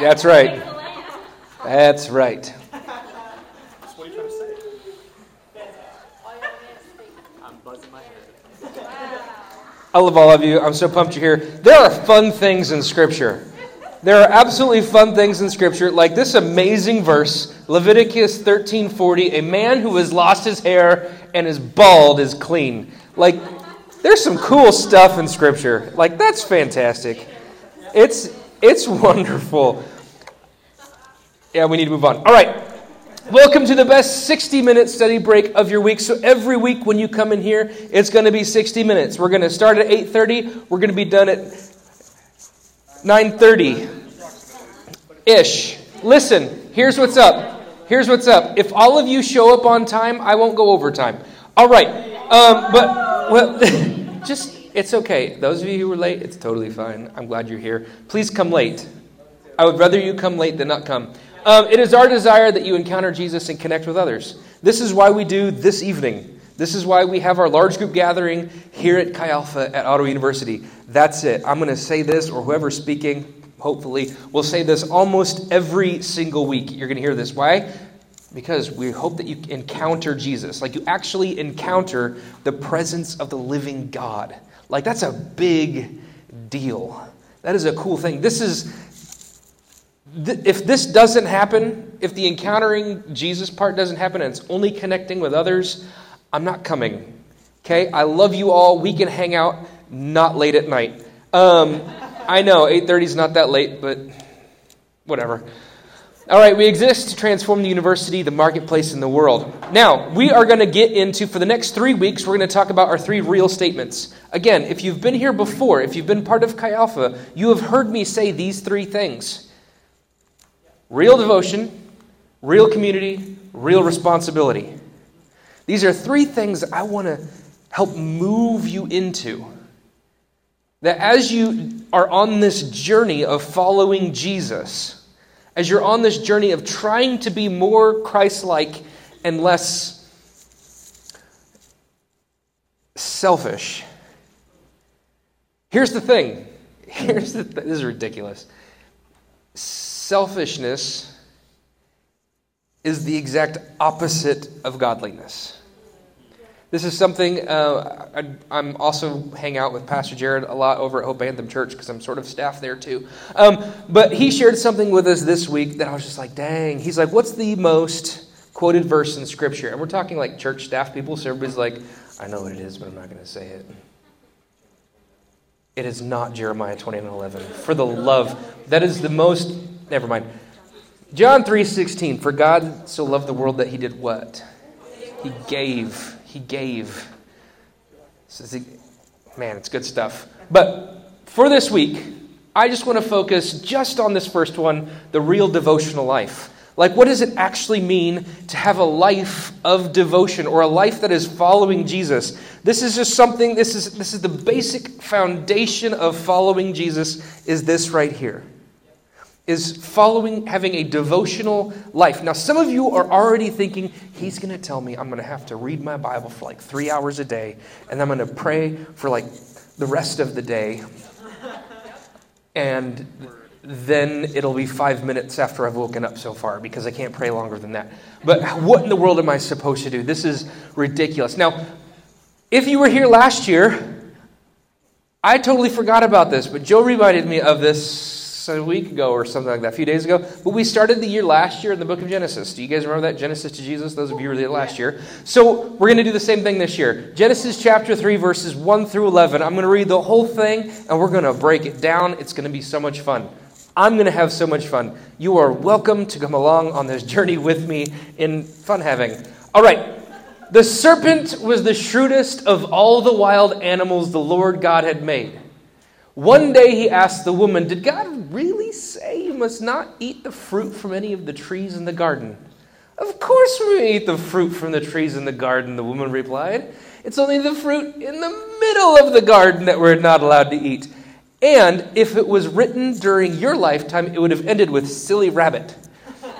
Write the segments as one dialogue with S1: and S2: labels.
S1: That's right. That's right.
S2: What are you trying to say? I'm buzzing my head.
S1: I love all of you. I'm so pumped you're here. There are fun things in Scripture. There are absolutely fun things in Scripture, like this amazing verse, Leviticus 13:40. A man who has lost his hair and is bald is clean. Like, there's some cool stuff in Scripture. Like, that's fantastic. It's it's wonderful. Yeah, we need to move on. All right. Welcome to the best 60 minute study break of your week. So every week when you come in here, it's going to be 60 minutes. We're going to start at 8:30. We're going to be done at 9:30 ish. Listen, here's what's up. Here's what's up. If all of you show up on time, I won't go overtime. All right. Um, but well, just it's okay. Those of you who were late, it's totally fine. I'm glad you're here. Please come late. I would rather you come late than not come. Um, it is our desire that you encounter Jesus and connect with others. This is why we do this evening. This is why we have our large group gathering here at Chi Alpha at Ottawa University. That's it. I'm going to say this, or whoever's speaking, hopefully, will say this almost every single week. You're going to hear this. Why? Because we hope that you encounter Jesus. Like you actually encounter the presence of the living God. Like that's a big deal. That is a cool thing. This is if this doesn't happen, if the encountering Jesus part doesn't happen and it's only connecting with others, I'm not coming. Okay? I love you all. We can hang out not late at night. Um, I know 8:30 is not that late, but whatever. All right, we exist to transform the university, the marketplace, and the world. Now, we are going to get into, for the next three weeks, we're going to talk about our three real statements. Again, if you've been here before, if you've been part of Chi Alpha, you have heard me say these three things real devotion, real community, real responsibility. These are three things I want to help move you into. That as you are on this journey of following Jesus, as you're on this journey of trying to be more Christ like and less selfish, here's the thing. Here's the th- this is ridiculous. Selfishness is the exact opposite of godliness. This is something uh, I, am also hang out with Pastor Jared a lot over at Hope Anthem Church because I'm sort of staff there too. Um, but he shared something with us this week that I was just like, dang. He's like, what's the most quoted verse in Scripture? And we're talking like church staff people, so everybody's like, I know what it is, but I'm not going to say it. It is not Jeremiah 29 11. For the love, that is the most Never mind. John 3:16 For God so loved the world that he did what? He gave. He gave. Man, it's good stuff. But for this week, I just want to focus just on this first one, the real devotional life. Like, what does it actually mean to have a life of devotion or a life that is following Jesus? This is just something, this is, this is the basic foundation of following Jesus, is this right here is following having a devotional life. Now, some of you are already thinking, he's going to tell me I'm going to have to read my Bible for like three hours a day, and I'm going to pray for like the rest of the day. And then it'll be five minutes after I've woken up so far because I can't pray longer than that. But what in the world am I supposed to do? This is ridiculous. Now, if you were here last year, I totally forgot about this, but Joe reminded me of this a week ago or something like that, a few days ago. But we started the year last year in the book of Genesis. Do you guys remember that? Genesis to Jesus? Those of you who were there last year. So we're going to do the same thing this year. Genesis chapter 3, verses 1 through 11. I'm going to read the whole thing and we're going to break it down. It's going to be so much fun. I'm going to have so much fun. You are welcome to come along on this journey with me in fun having. All right. The serpent was the shrewdest of all the wild animals the Lord God had made. One day he asked the woman, Did God really say you must not eat the fruit from any of the trees in the garden? Of course we eat the fruit from the trees in the garden, the woman replied. It's only the fruit in the middle of the garden that we're not allowed to eat. And if it was written during your lifetime, it would have ended with silly rabbit,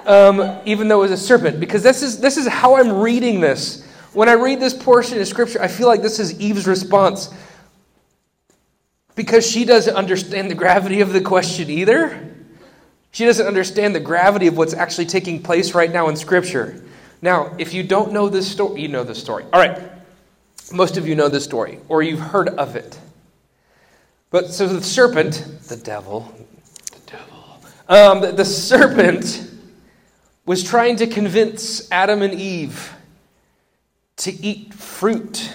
S1: um, even though it was a serpent, because this is, this is how I'm reading this. When I read this portion of Scripture, I feel like this is Eve's response because she doesn't understand the gravity of the question either. She doesn't understand the gravity of what's actually taking place right now in Scripture. Now, if you don't know this story, you know the story. All right. Most of you know this story, or you've heard of it. But so the serpent, the devil, the devil, um, the serpent was trying to convince Adam and Eve to eat fruit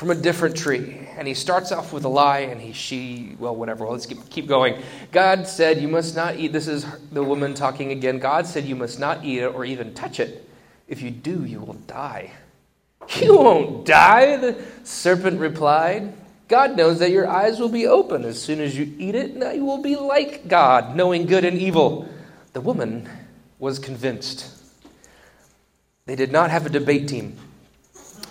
S1: from a different tree. And he starts off with a lie, and he, she, well, whatever. Let's keep, going. God said, You must not eat. This is the woman talking again. God said, You must not eat it or even touch it. If you do, you will die. You won't die, the serpent replied. God knows that your eyes will be open as soon as you eat it. Now you will be like God, knowing good and evil. The woman was convinced. They did not have a debate team.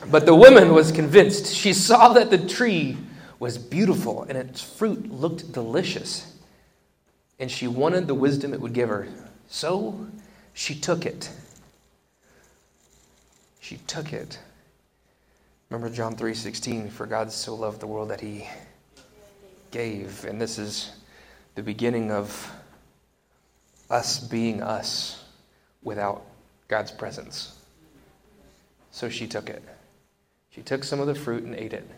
S1: But the woman was convinced. She saw that the tree was beautiful and its fruit looked delicious. And she wanted the wisdom it would give her. So she took it. She took it. Remember John 3:16, for God so loved the world that he gave. And this is the beginning of us being us without God's presence. So she took it. She took some of the fruit and ate it.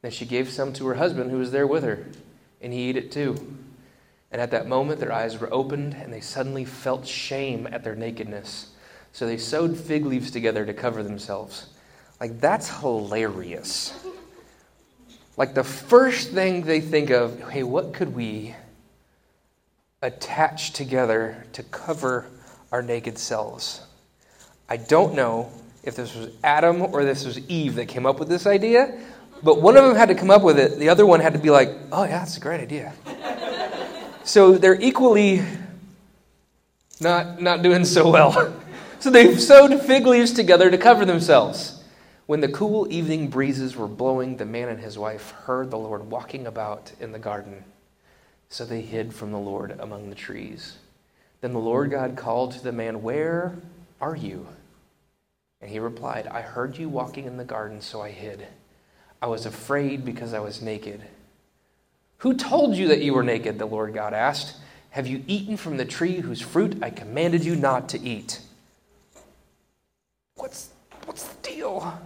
S1: Then she gave some to her husband who was there with her, and he ate it too. And at that moment, their eyes were opened, and they suddenly felt shame at their nakedness. So they sewed fig leaves together to cover themselves. Like, that's hilarious. Like, the first thing they think of hey, what could we attach together to cover our naked selves? I don't know if this was Adam or this was Eve that came up with this idea, but one of them had to come up with it. The other one had to be like, oh, yeah, that's a great idea. so they're equally not, not doing so well. so they've sewed fig leaves together to cover themselves. When the cool evening breezes were blowing, the man and his wife heard the Lord walking about in the garden. So they hid from the Lord among the trees. Then the Lord God called to the man, Where are you? And he replied, I heard you walking in the garden, so I hid. I was afraid because I was naked. Who told you that you were naked? The Lord God asked. Have you eaten from the tree whose fruit I commanded you not to eat? What's, what's the deal?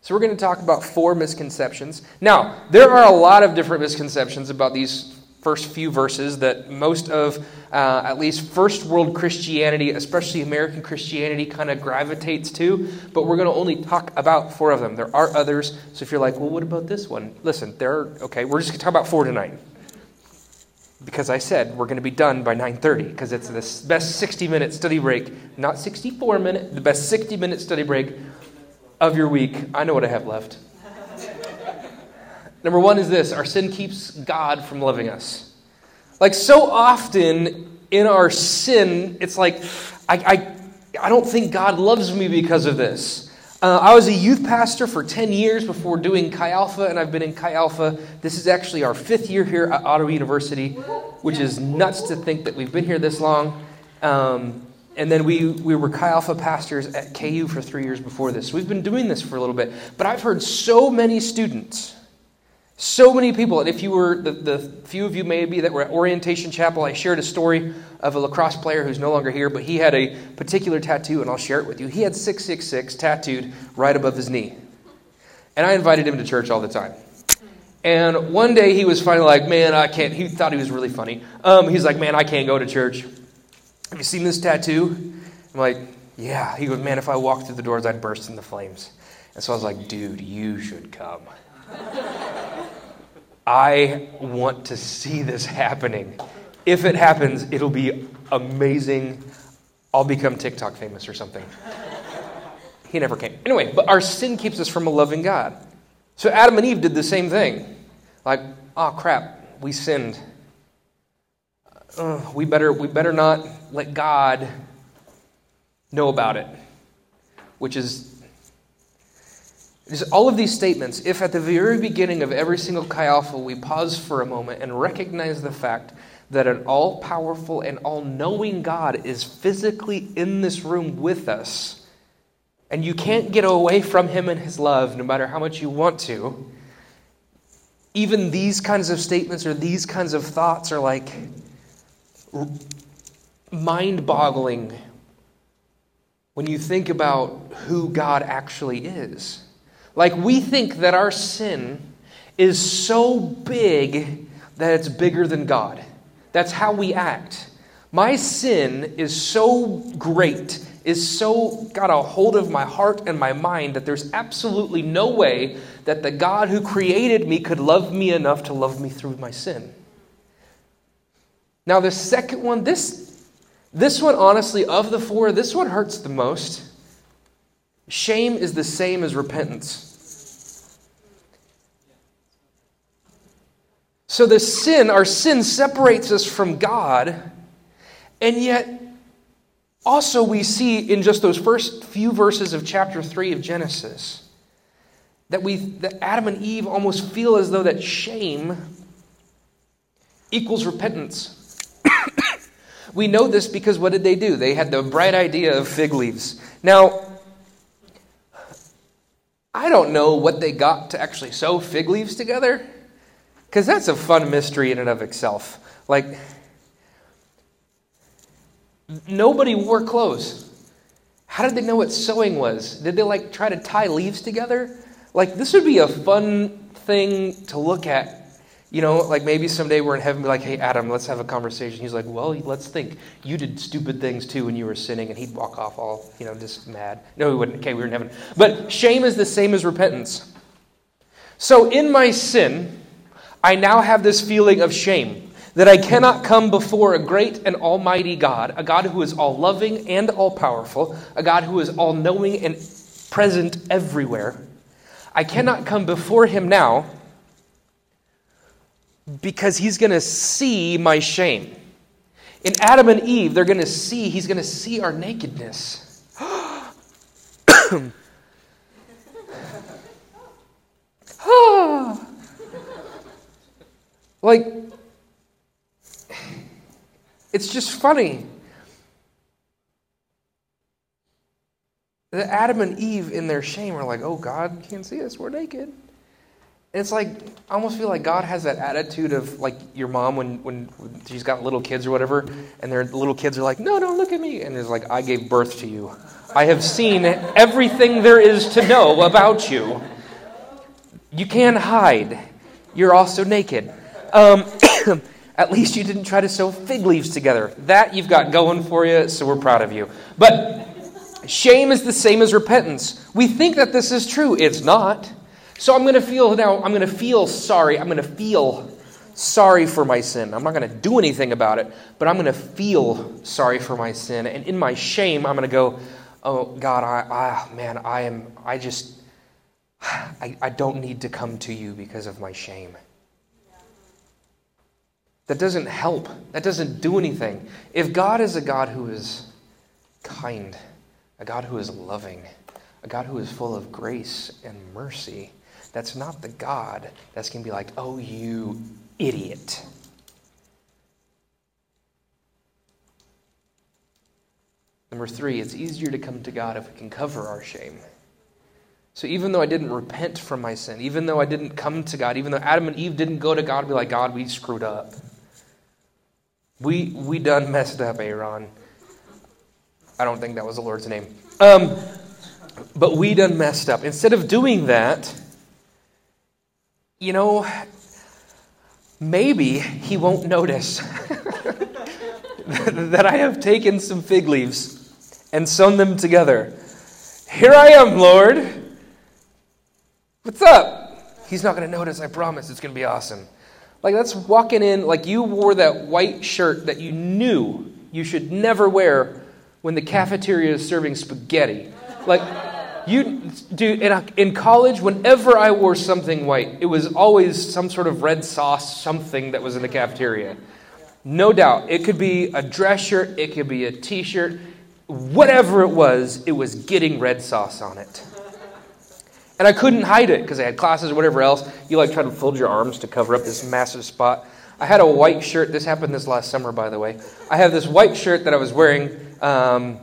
S1: So, we're going to talk about four misconceptions. Now, there are a lot of different misconceptions about these first few verses that most of, uh, at least first world Christianity, especially American Christianity, kind of gravitates to. But we're going to only talk about four of them. There are others. So if you're like, well, what about this one? Listen, there. Are, okay, we're just going to talk about four tonight. Because I said we're going to be done by 9:30 because it's the best 60 minute study break, not 64 minute, the best 60 minute study break of your week. I know what I have left. Number one is this our sin keeps God from loving us. Like so often in our sin, it's like, I, I, I don't think God loves me because of this. Uh, I was a youth pastor for 10 years before doing Chi Alpha, and I've been in Chi Alpha. This is actually our fifth year here at Ottawa University, which is nuts to think that we've been here this long. Um, and then we, we were Chi Alpha pastors at KU for three years before this. So we've been doing this for a little bit. But I've heard so many students so many people, and if you were, the, the few of you maybe that were at Orientation Chapel, I shared a story of a lacrosse player who's no longer here, but he had a particular tattoo, and I'll share it with you. He had 666 tattooed right above his knee. And I invited him to church all the time. And one day he was finally like, man, I can't. He thought he was really funny. Um, he's like, man, I can't go to church. Have you seen this tattoo? I'm like, yeah. He goes, man, if I walked through the doors, I'd burst into flames. And so I was like, dude, you should come. I want to see this happening. If it happens, it'll be amazing. I'll become TikTok famous or something. He never came. Anyway, but our sin keeps us from a loving God. So Adam and Eve did the same thing. Like, oh crap, we sinned. Uh, we better we better not let God know about it, which is all of these statements, if at the very beginning of every single Chi Alpha we pause for a moment and recognize the fact that an all powerful and all knowing God is physically in this room with us, and you can't get away from Him and His love no matter how much you want to, even these kinds of statements or these kinds of thoughts are like, mind boggling when you think about who God actually is. Like, we think that our sin is so big that it's bigger than God. That's how we act. My sin is so great, is so got a hold of my heart and my mind that there's absolutely no way that the God who created me could love me enough to love me through my sin. Now, the second one, this, this one, honestly, of the four, this one hurts the most. Shame is the same as repentance. So, the sin, our sin separates us from God and yet, also, we see in just those first few verses of chapter 3 of Genesis that, we, that Adam and Eve almost feel as though that shame equals repentance. we know this because what did they do? They had the bright idea of fig leaves. Now, I don't know what they got to actually sew fig leaves together, because that's a fun mystery in and of itself. Like, Nobody wore clothes. How did they know what sewing was? Did they like try to tie leaves together? Like this would be a fun thing to look at. You know, like maybe someday we're in heaven, be like, "Hey, Adam, let's have a conversation." He's like, "Well, let's think. You did stupid things too when you were sinning," and he'd walk off all, you know, just mad. No, he wouldn't. Okay, we were in heaven. But shame is the same as repentance. So in my sin, I now have this feeling of shame that I cannot come before a great and almighty God, a God who is all loving and all powerful, a God who is all knowing and present everywhere. I cannot come before him now because he's going to see my shame. In Adam and Eve, they're going to see, he's going to see our nakedness. like, it's just funny. That Adam and Eve, in their shame, are like, oh, God can't see us. We're naked. It's like, I almost feel like God has that attitude of like your mom when, when she's got little kids or whatever, and their little kids are like, no, don't look at me. And it's like, I gave birth to you. I have seen everything there is to know about you. You can't hide. You're also naked. Um, At least you didn't try to sew fig leaves together. That you've got going for you, so we're proud of you. But shame is the same as repentance. We think that this is true. It's not. So I'm going to feel now, I'm going to feel sorry. I'm going to feel sorry for my sin. I'm not going to do anything about it, but I'm going to feel sorry for my sin. And in my shame, I'm going to go, oh, God, I, I man, I am, I just, I, I don't need to come to you because of my shame. That doesn't help. That doesn't do anything. If God is a God who is kind, a God who is loving, a God who is full of grace and mercy, that's not the God that's going to be like, oh, you idiot. Number three, it's easier to come to God if we can cover our shame. So even though I didn't repent from my sin, even though I didn't come to God, even though Adam and Eve didn't go to God and be like, God, we screwed up. We, we done messed up, Aaron. I don't think that was the Lord's name. Um, but we done messed up. Instead of doing that, you know, maybe he won't notice that I have taken some fig leaves and sewn them together. Here I am, Lord. What's up? He's not going to notice, I promise. It's going to be awesome. Like that's walking in like you wore that white shirt that you knew you should never wear when the cafeteria is serving spaghetti. Like you in, in college whenever I wore something white, it was always some sort of red sauce something that was in the cafeteria. No doubt. It could be a dress shirt, it could be a t-shirt, whatever it was, it was getting red sauce on it. And I couldn't hide it because I had classes or whatever else. You like try to fold your arms to cover up this massive spot. I had a white shirt. This happened this last summer, by the way. I have this white shirt that I was wearing um,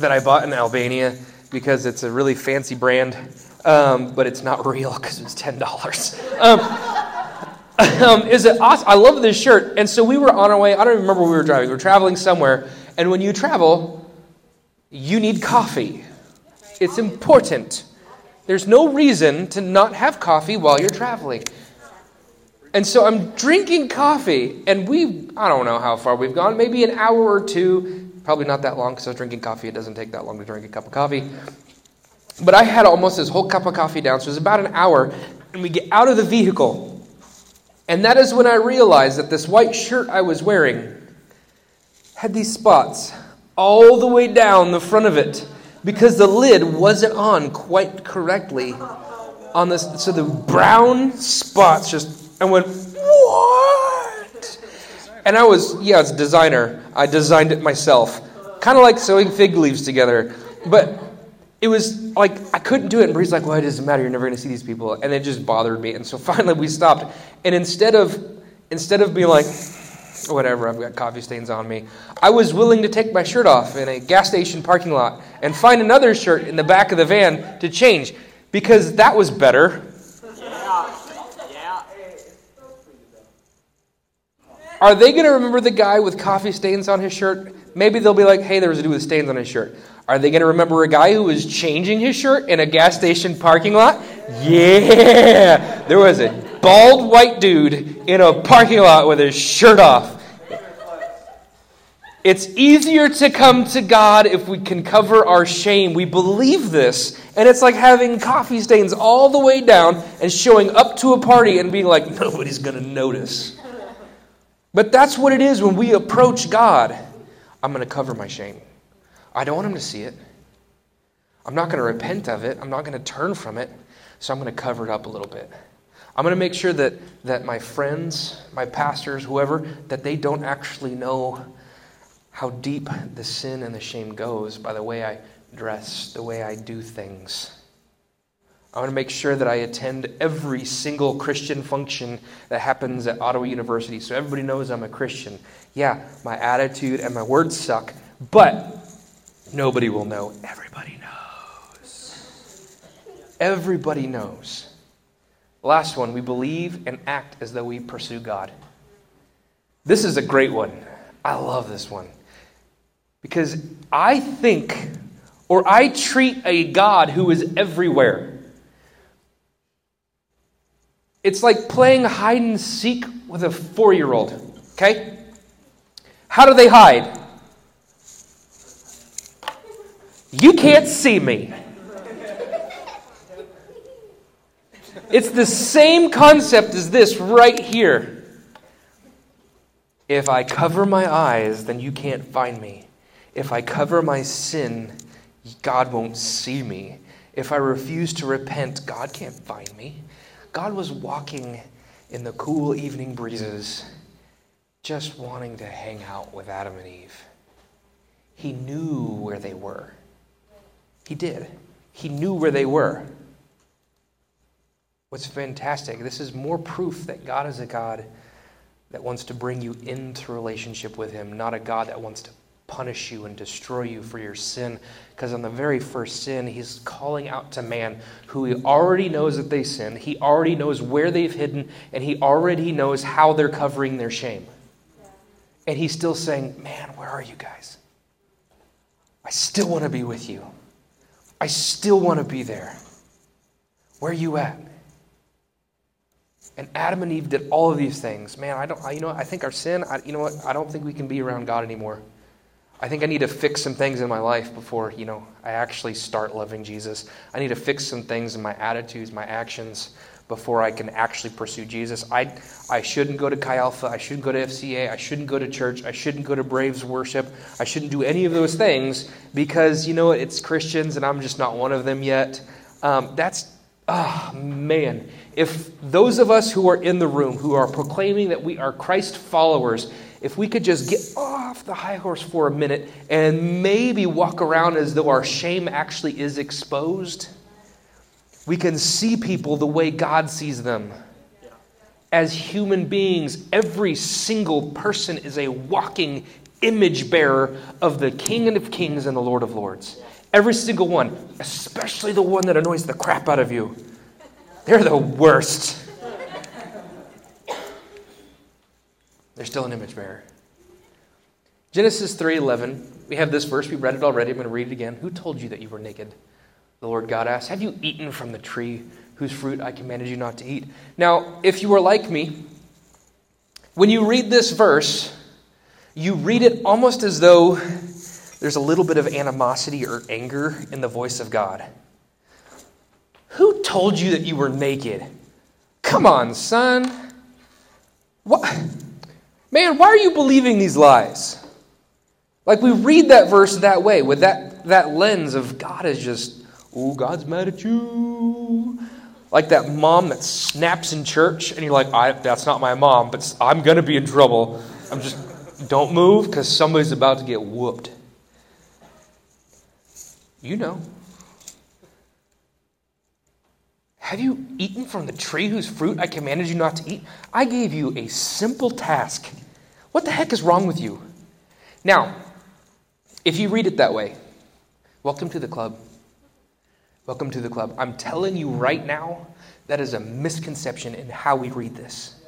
S1: that I bought in Albania because it's a really fancy brand, um, but it's not real because it's ten dollars. Um, um, is it awesome? I love this shirt. And so we were on our way. I don't even remember where we were driving. We were traveling somewhere. And when you travel, you need coffee. It's important. There's no reason to not have coffee while you're traveling. And so I'm drinking coffee, and we, I don't know how far we've gone, maybe an hour or two. Probably not that long because I was drinking coffee. It doesn't take that long to drink a cup of coffee. But I had almost this whole cup of coffee down, so it was about an hour, and we get out of the vehicle. And that is when I realized that this white shirt I was wearing had these spots all the way down the front of it because the lid wasn't on quite correctly on this. So the brown spots just, I went, what? And I was, yeah, it's a designer. I designed it myself. Kind of like sewing fig leaves together. But it was like, I couldn't do it. And Bree's like, well, it doesn't matter. You're never going to see these people. And it just bothered me. And so finally we stopped. And instead of, instead of being like, whatever, I've got coffee stains on me. I was willing to take my shirt off in a gas station parking lot and find another shirt in the back of the van to change because that was better. Yeah. Yeah. Are they going to remember the guy with coffee stains on his shirt? Maybe they'll be like, hey, there was a dude with stains on his shirt. Are they going to remember a guy who was changing his shirt in a gas station parking lot? Yeah. There was a bald white dude in a parking lot with his shirt off. It's easier to come to God if we can cover our shame. We believe this. And it's like having coffee stains all the way down and showing up to a party and being like, nobody's going to notice. But that's what it is when we approach God. I'm going to cover my shame. I don't want him to see it. I'm not going to repent of it. I'm not going to turn from it. So I'm going to cover it up a little bit. I'm going to make sure that, that my friends, my pastors, whoever, that they don't actually know how deep the sin and the shame goes by the way I dress, the way I do things. I want to make sure that I attend every single Christian function that happens at Ottawa University so everybody knows I'm a Christian. Yeah, my attitude and my words suck, but nobody will know. Everybody knows. Everybody knows. Last one, we believe and act as though we pursue God. This is a great one. I love this one. Because I think, or I treat a God who is everywhere. It's like playing hide and seek with a four year old, okay? How do they hide? You can't see me. It's the same concept as this right here. If I cover my eyes, then you can't find me. If I cover my sin, God won't see me. If I refuse to repent, God can't find me. God was walking in the cool evening breezes, just wanting to hang out with Adam and Eve. He knew where they were. He did. He knew where they were. What's fantastic, this is more proof that God is a God that wants to bring you into relationship with Him, not a God that wants to punish you and destroy you for your sin. Because on the very first sin, He's calling out to man who He already knows that they sinned, He already knows where they've hidden, and He already knows how they're covering their shame. And He's still saying, Man, where are you guys? I still want to be with you. I still want to be there. Where are you at? And Adam and Eve did all of these things. Man, I don't, I, you know, I think our sin, I, you know what? I don't think we can be around God anymore. I think I need to fix some things in my life before, you know, I actually start loving Jesus. I need to fix some things in my attitudes, my actions, before I can actually pursue Jesus. I, I shouldn't go to Chi Alpha. I shouldn't go to FCA. I shouldn't go to church. I shouldn't go to Braves worship. I shouldn't do any of those things because, you know, it's Christians and I'm just not one of them yet. Um, that's, ah, oh, man if those of us who are in the room who are proclaiming that we are Christ followers, if we could just get off the high horse for a minute and maybe walk around as though our shame actually is exposed, we can see people the way God sees them. As human beings, every single person is a walking image bearer of the King of Kings and the Lord of Lords. Every single one, especially the one that annoys the crap out of you. They're the worst. They're still an image bearer. Genesis 3:11. We have this verse. We read it already. I'm going to read it again. Who told you that you were naked? The Lord God asked, "Have you eaten from the tree whose fruit I commanded you not to eat?" Now, if you were like me, when you read this verse, you read it almost as though there's a little bit of animosity or anger in the voice of God. Who told you that you were naked? Come on, son. What? Man, why are you believing these lies? Like we read that verse that way, with that, that lens of God is just, oh, God's mad at you. Like that mom that snaps in church, and you're like, that's not my mom, but I'm going to be in trouble. I'm just, don't move because somebody's about to get whooped. You know. Have you eaten from the tree whose fruit I commanded you not to eat? I gave you a simple task. What the heck is wrong with you? Now, if you read it that way, welcome to the club. Welcome to the club. I'm telling you right now, that is a misconception in how we read this.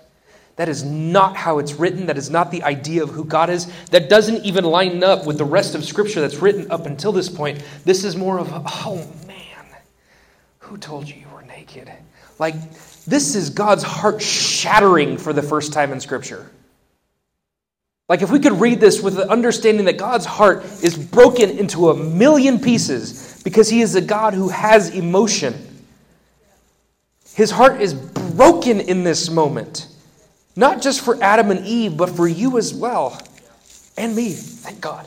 S1: That is not how it's written. That is not the idea of who God is. That doesn't even line up with the rest of Scripture that's written up until this point. This is more of a, oh man, who told you you naked? Like, this is God's heart shattering for the first time in Scripture. Like, if we could read this with the understanding that God's heart is broken into a million pieces because He is a God who has emotion. His heart is broken in this moment. Not just for Adam and Eve, but for you as well. And me, thank God.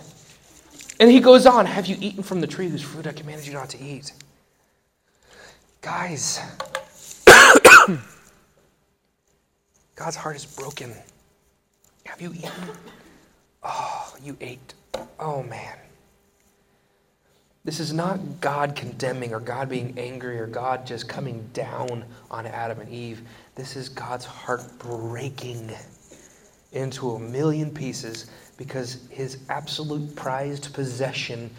S1: And he goes on Have you eaten from the tree whose fruit I commanded you not to eat? Guys, God's heart is broken. Have you eaten? Oh, you ate. Oh, man. This is not God condemning or God being angry or God just coming down on Adam and Eve. This is God's heart breaking into a million pieces because his absolute prized possession,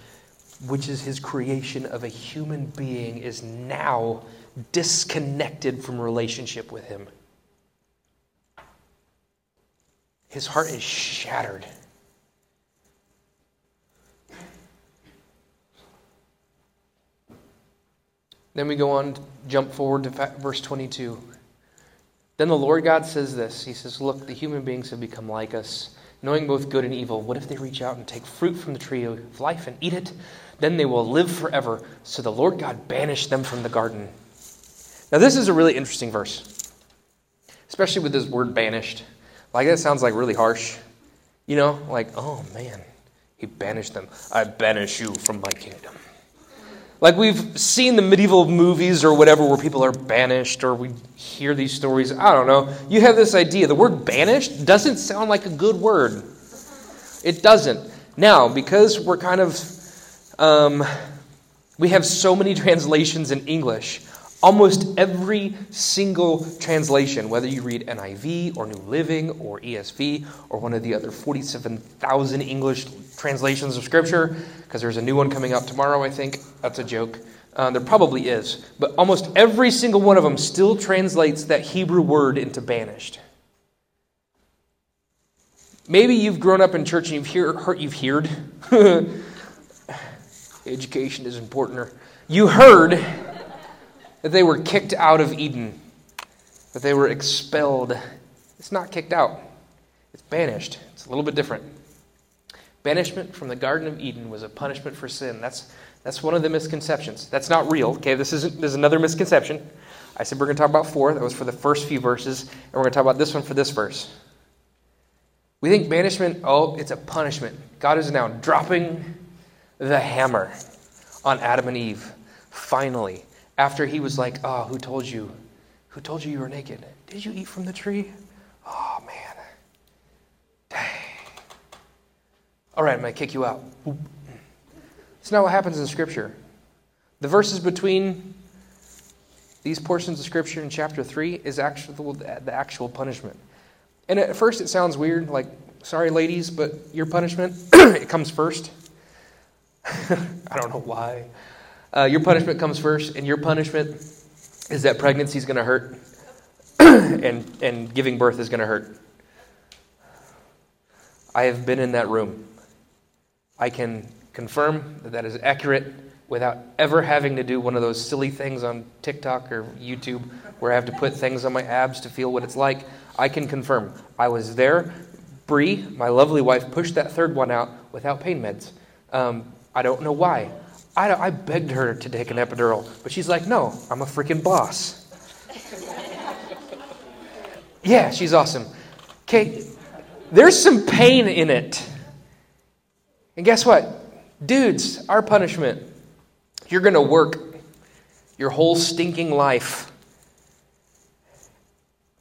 S1: which is his creation of a human being, is now disconnected from relationship with him. His heart is shattered. Then we go on, jump forward to verse 22. Then the Lord God says this He says, Look, the human beings have become like us, knowing both good and evil. What if they reach out and take fruit from the tree of life and eat it? Then they will live forever. So the Lord God banished them from the garden. Now, this is a really interesting verse, especially with this word banished. Like, that sounds like really harsh. You know, like, oh man, he banished them. I banish you from my kingdom. Like we've seen the medieval movies or whatever where people are banished or we hear these stories. I don't know. You have this idea. The word banished doesn't sound like a good word. It doesn't. Now, because we're kind of, um, we have so many translations in English, Almost every single translation, whether you read NIV or New Living or ESV or one of the other 47,000 English translations of Scripture, because there's a new one coming out tomorrow, I think. That's a joke. Uh, there probably is. But almost every single one of them still translates that Hebrew word into banished. Maybe you've grown up in church and you've, hear, heard, you've heard. Education is important. You heard that they were kicked out of Eden, that they were expelled. It's not kicked out, it's banished. It's a little bit different. Banishment from the Garden of Eden was a punishment for sin. That's, that's one of the misconceptions. That's not real. Okay, this is there's another misconception. I said we're going to talk about four. That was for the first few verses. And we're going to talk about this one for this verse. We think banishment, oh, it's a punishment. God is now dropping the hammer on Adam and Eve. Finally, after he was like, Oh, who told you? Who told you you were naked? Did you eat from the tree? Oh, man. Dang. All right, I'm going to kick you out. It's not what happens in Scripture. The verses between these portions of Scripture in chapter 3 is actually the actual punishment. And at first it sounds weird, like, sorry, ladies, but your punishment, it comes first. I don't know why. Uh, your punishment comes first, and your punishment is that pregnancy is going to hurt, and, and giving birth is going to hurt. I have been in that room. I can confirm that that is accurate without ever having to do one of those silly things on TikTok or YouTube where I have to put things on my abs to feel what it's like. I can confirm I was there. Bree, my lovely wife, pushed that third one out without pain meds. Um, I don't know why. I, I begged her to take an epidural, but she's like, no, I'm a freaking boss. yeah, she's awesome. Okay, there's some pain in it. And guess what? Dudes, our punishment you're going to work your whole stinking life,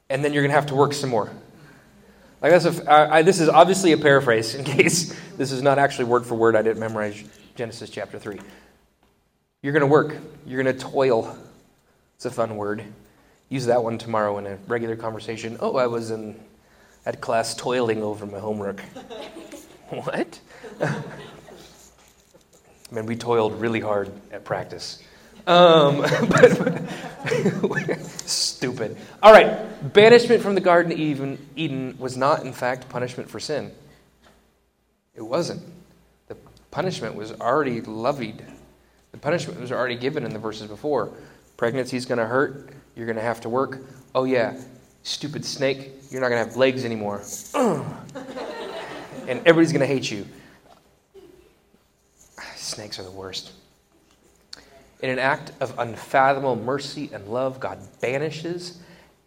S1: and then you're going to have to work some more. Like that's a, I, I, this is obviously a paraphrase in case this is not actually word for word. I didn't memorize Genesis chapter 3. You're going to work, you're going to toil. It's a fun word. Use that one tomorrow in a regular conversation. Oh, I was in at class toiling over my homework. what? I mean, we toiled really hard at practice. Um, but, but stupid. All right, banishment from the Garden of Eden, Eden was not, in fact, punishment for sin. It wasn't. The punishment was already levied. The punishment was already given in the verses before. Pregnancy's going to hurt. You're going to have to work. Oh, yeah, stupid snake, you're not going to have legs anymore. and everybody's going to hate you. Snakes are the worst. In an act of unfathomable mercy and love, God banishes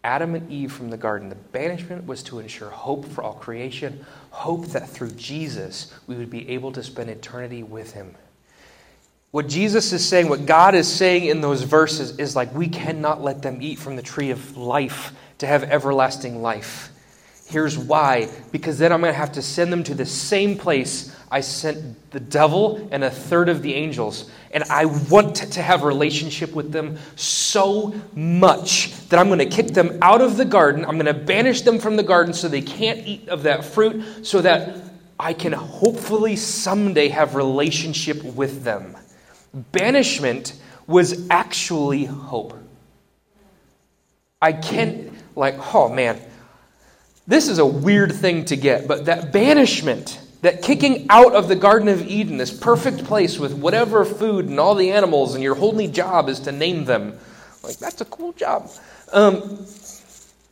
S1: Adam and Eve from the garden. The banishment was to ensure hope for all creation, hope that through Jesus we would be able to spend eternity with Him. What Jesus is saying, what God is saying in those verses, is like we cannot let them eat from the tree of life to have everlasting life. Here's why because then I'm going to have to send them to the same place I sent the devil and a third of the angels. And I want to have relationship with them so much that I'm going to kick them out of the garden. I'm going to banish them from the garden so they can't eat of that fruit, so that I can hopefully someday have relationship with them. Banishment was actually hope. I can't, like, oh man, this is a weird thing to get, but that banishment that kicking out of the Garden of Eden, this perfect place with whatever food and all the animals, and your only job is to name them. Like, that's a cool job. Um,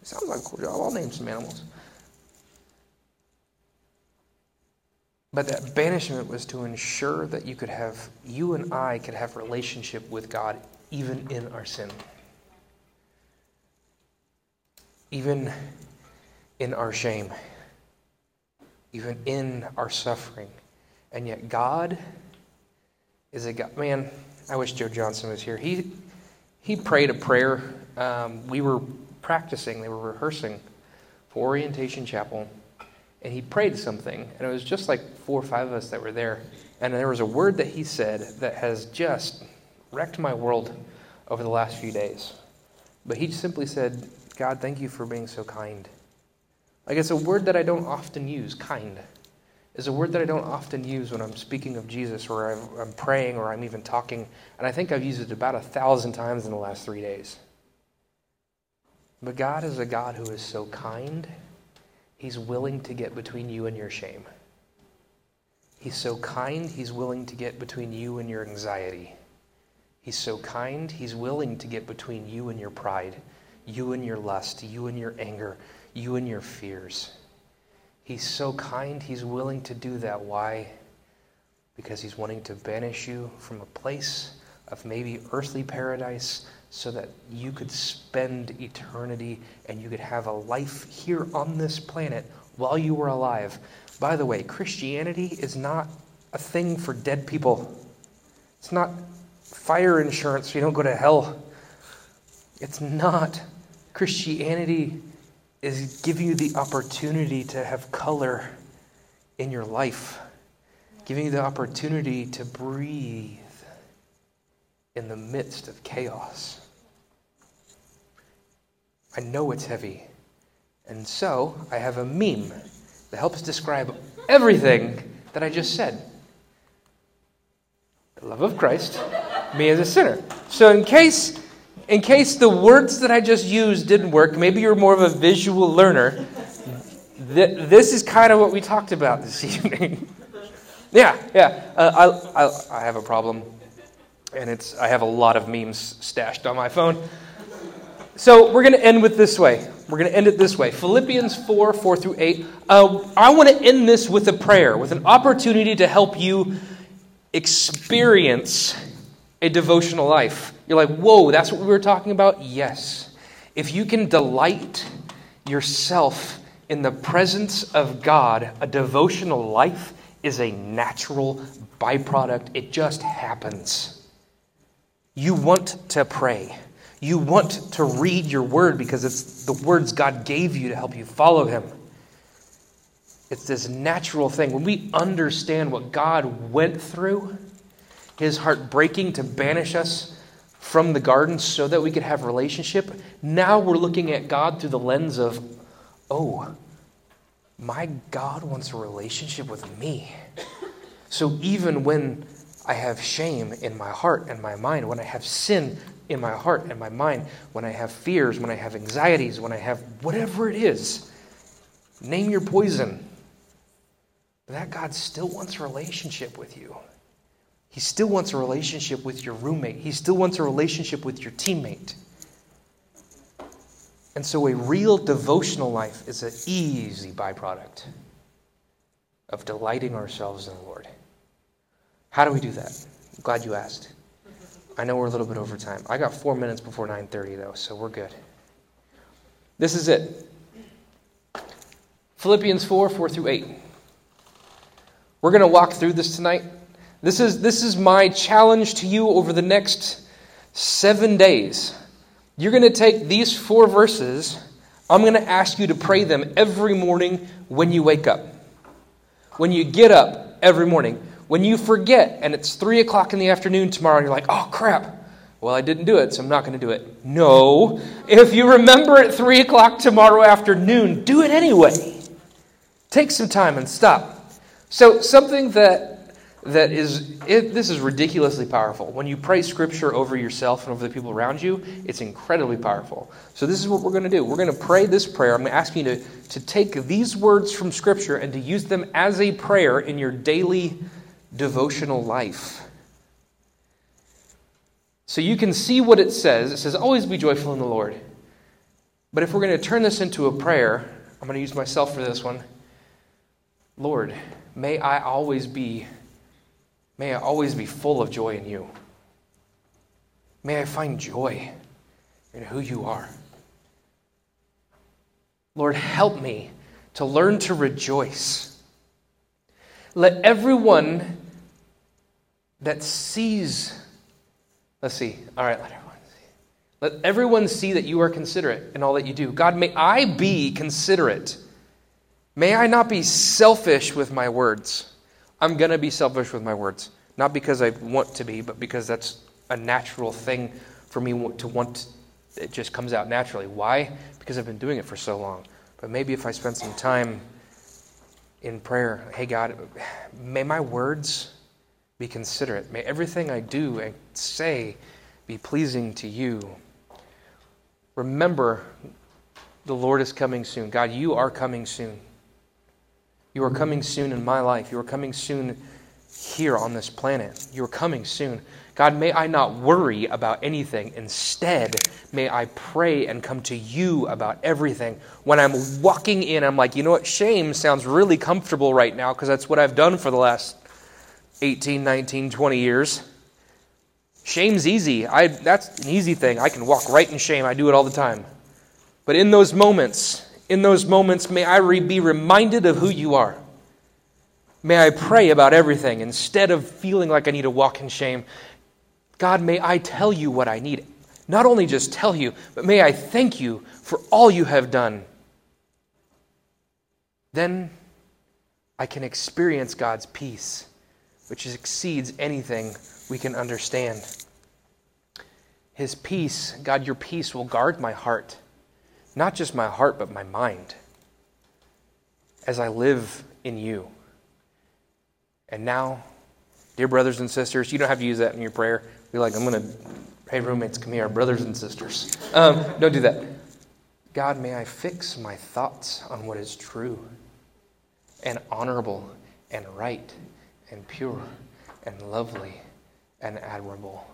S1: sounds like a cool job. I'll name some animals. But that banishment was to ensure that you could have, you and I could have relationship with God even in our sin. Even in our shame even in our suffering. And yet, God is a God. Man, I wish Joe Johnson was here. He, he prayed a prayer. Um, we were practicing, they were rehearsing for Orientation Chapel. And he prayed something. And it was just like four or five of us that were there. And there was a word that he said that has just wrecked my world over the last few days. But he simply said, God, thank you for being so kind. Like it's a word that I don't often use, kind. Is a word that I don't often use when I'm speaking of Jesus or I'm praying or I'm even talking. And I think I've used it about a thousand times in the last three days. But God is a God who is so kind, He's willing to get between you and your shame. He's so kind, He's willing to get between you and your anxiety. He's so kind, He's willing to get between you and your pride, you and your lust, you and your anger, you and your fears. He's so kind, He's willing to do that. Why? Because He's wanting to banish you from a place of maybe earthly paradise so that you could spend eternity and you could have a life here on this planet while you were alive. By the way, Christianity is not a thing for dead people. It's not fire insurance you don't go to hell. It's not. Christianity is giving you the opportunity to have color in your life, giving you the opportunity to breathe in the midst of chaos. I know it's heavy. And so I have a meme that helps describe everything that I just said. The love of Christ, me as a sinner. So, in case in case the words that I just used didn't work, maybe you're more of a visual learner. th- this is kind of what we talked about this evening. yeah, yeah. Uh, I, I, I have a problem, and it's I have a lot of memes stashed on my phone. So we're going to end with this way. We're going to end it this way Philippians 4 4 through 8. Uh, I want to end this with a prayer, with an opportunity to help you experience a devotional life. You're like, whoa, that's what we were talking about? Yes. If you can delight yourself in the presence of God, a devotional life is a natural byproduct. It just happens. You want to pray. You want to read your word because it's the words God gave you to help you follow Him. It's this natural thing. When we understand what God went through, His heart breaking to banish us from the garden so that we could have relationship, now we're looking at God through the lens of, oh, my God wants a relationship with me. So even when I have shame in my heart and my mind, when I have sin in my heart and my mind, when I have fears, when I have anxieties, when I have whatever it is, name your poison. That God still wants a relationship with you. He still wants a relationship with your roommate. He still wants a relationship with your teammate. And so, a real devotional life is an easy byproduct of delighting ourselves in the Lord. How do we do that? I'm glad you asked. I know we're a little bit over time. I got four minutes before 9:30 though, so we're good. This is it. Philippians 4, 4 through 8. We're going to walk through this tonight. This is, this is my challenge to you over the next seven days. You're going to take these four verses. I'm going to ask you to pray them every morning when you wake up. When you get up every morning. When you forget and it's 3 o'clock in the afternoon tomorrow and you're like, oh crap, well, I didn't do it, so I'm not going to do it. No. If you remember at 3 o'clock tomorrow afternoon, do it anyway. Take some time and stop. So, something that that is it, this is ridiculously powerful. When you pray scripture over yourself and over the people around you, it's incredibly powerful. So this is what we're going to do. We're going to pray this prayer. I'm going to ask you to, to take these words from scripture and to use them as a prayer in your daily devotional life. So you can see what it says. It says, Always be joyful in the Lord. But if we're going to turn this into a prayer, I'm going to use myself for this one. Lord, may I always be may I always be full of joy in you. May I find joy in who you are. Lord, help me to learn to rejoice. Let everyone that sees, let's see, all right, let everyone see. Let everyone see that you are considerate in all that you do. God, may I be considerate. May I not be selfish with my words. I'm going to be selfish with my words. Not because I want to be, but because that's a natural thing for me to want. It just comes out naturally. Why? Because I've been doing it for so long. But maybe if I spend some time in prayer, hey God, may my words be considerate. May everything I do and say be pleasing to you. Remember, the Lord is coming soon. God, you are coming soon. You are coming soon in my life. You are coming soon here on this planet. You are coming soon. God, may I not worry about anything. Instead, may I pray and come to you about everything. When I'm walking in, I'm like, you know what? Shame sounds really comfortable right now because that's what I've done for the last 18, 19, 20 years. Shame's easy. I, that's an easy thing. I can walk right in shame. I do it all the time. But in those moments, in those moments, may I be reminded of who you are. May I pray about everything instead of feeling like I need to walk in shame. God, may I tell you what I need. Not only just tell you, but may I thank you for all you have done. Then I can experience God's peace which exceeds anything we can understand. His peace, God, your peace will guard my heart, not just my heart, but my mind, as I live in you. And now, dear brothers and sisters, you don't have to use that in your prayer. Be like, I'm going to, hey, roommates, come here, brothers and sisters. Um, don't do that. God, may I fix my thoughts on what is true and honorable and right and pure and lovely and admirable.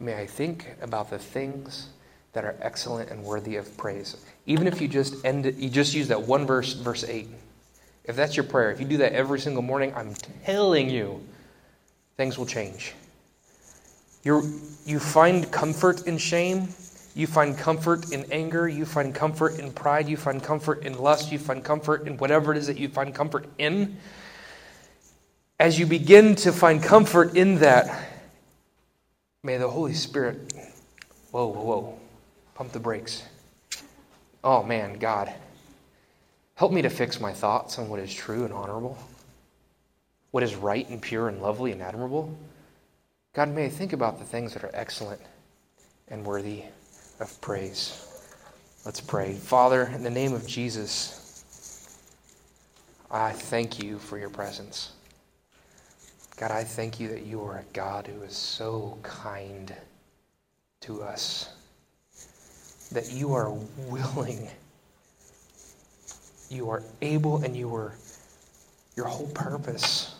S1: May I think about the things that are excellent and worthy of praise. Even if you just end it, you just use that one verse, verse 8. If that's your prayer, if you do that every single morning, I'm telling you, things will change. you you find comfort in shame. You find comfort in anger. You find comfort in pride. You find comfort in lust. You find comfort in whatever it is that you find comfort in. As you begin to find comfort in that, may the Holy Spirit, whoa, whoa, whoa, pump the brakes. Oh man, God, help me to fix my thoughts on what is true and honorable, what is right and pure and lovely and admirable. God, may I think about the things that are excellent and worthy of praise. Let's pray. Father, in the name of Jesus, I thank you for your presence. God, I thank you that you are a God who is so kind to us, that you are willing, you are able, and you are your whole purpose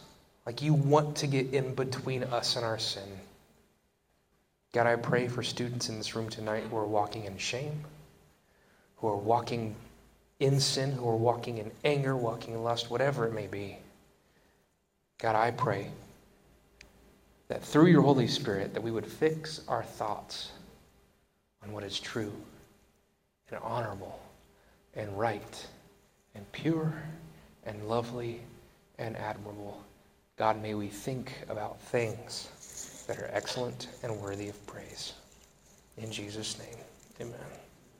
S1: like you want to get in between us and our sin. God, I pray for students in this room tonight who are walking in shame, who are walking in sin, who are walking in anger, walking in lust, whatever it may be. God, I pray that through your Holy Spirit that we would fix our thoughts on what is true and honorable and right and pure and lovely and admirable. God, may we think about things that are excellent and worthy of praise. In Jesus' name, amen.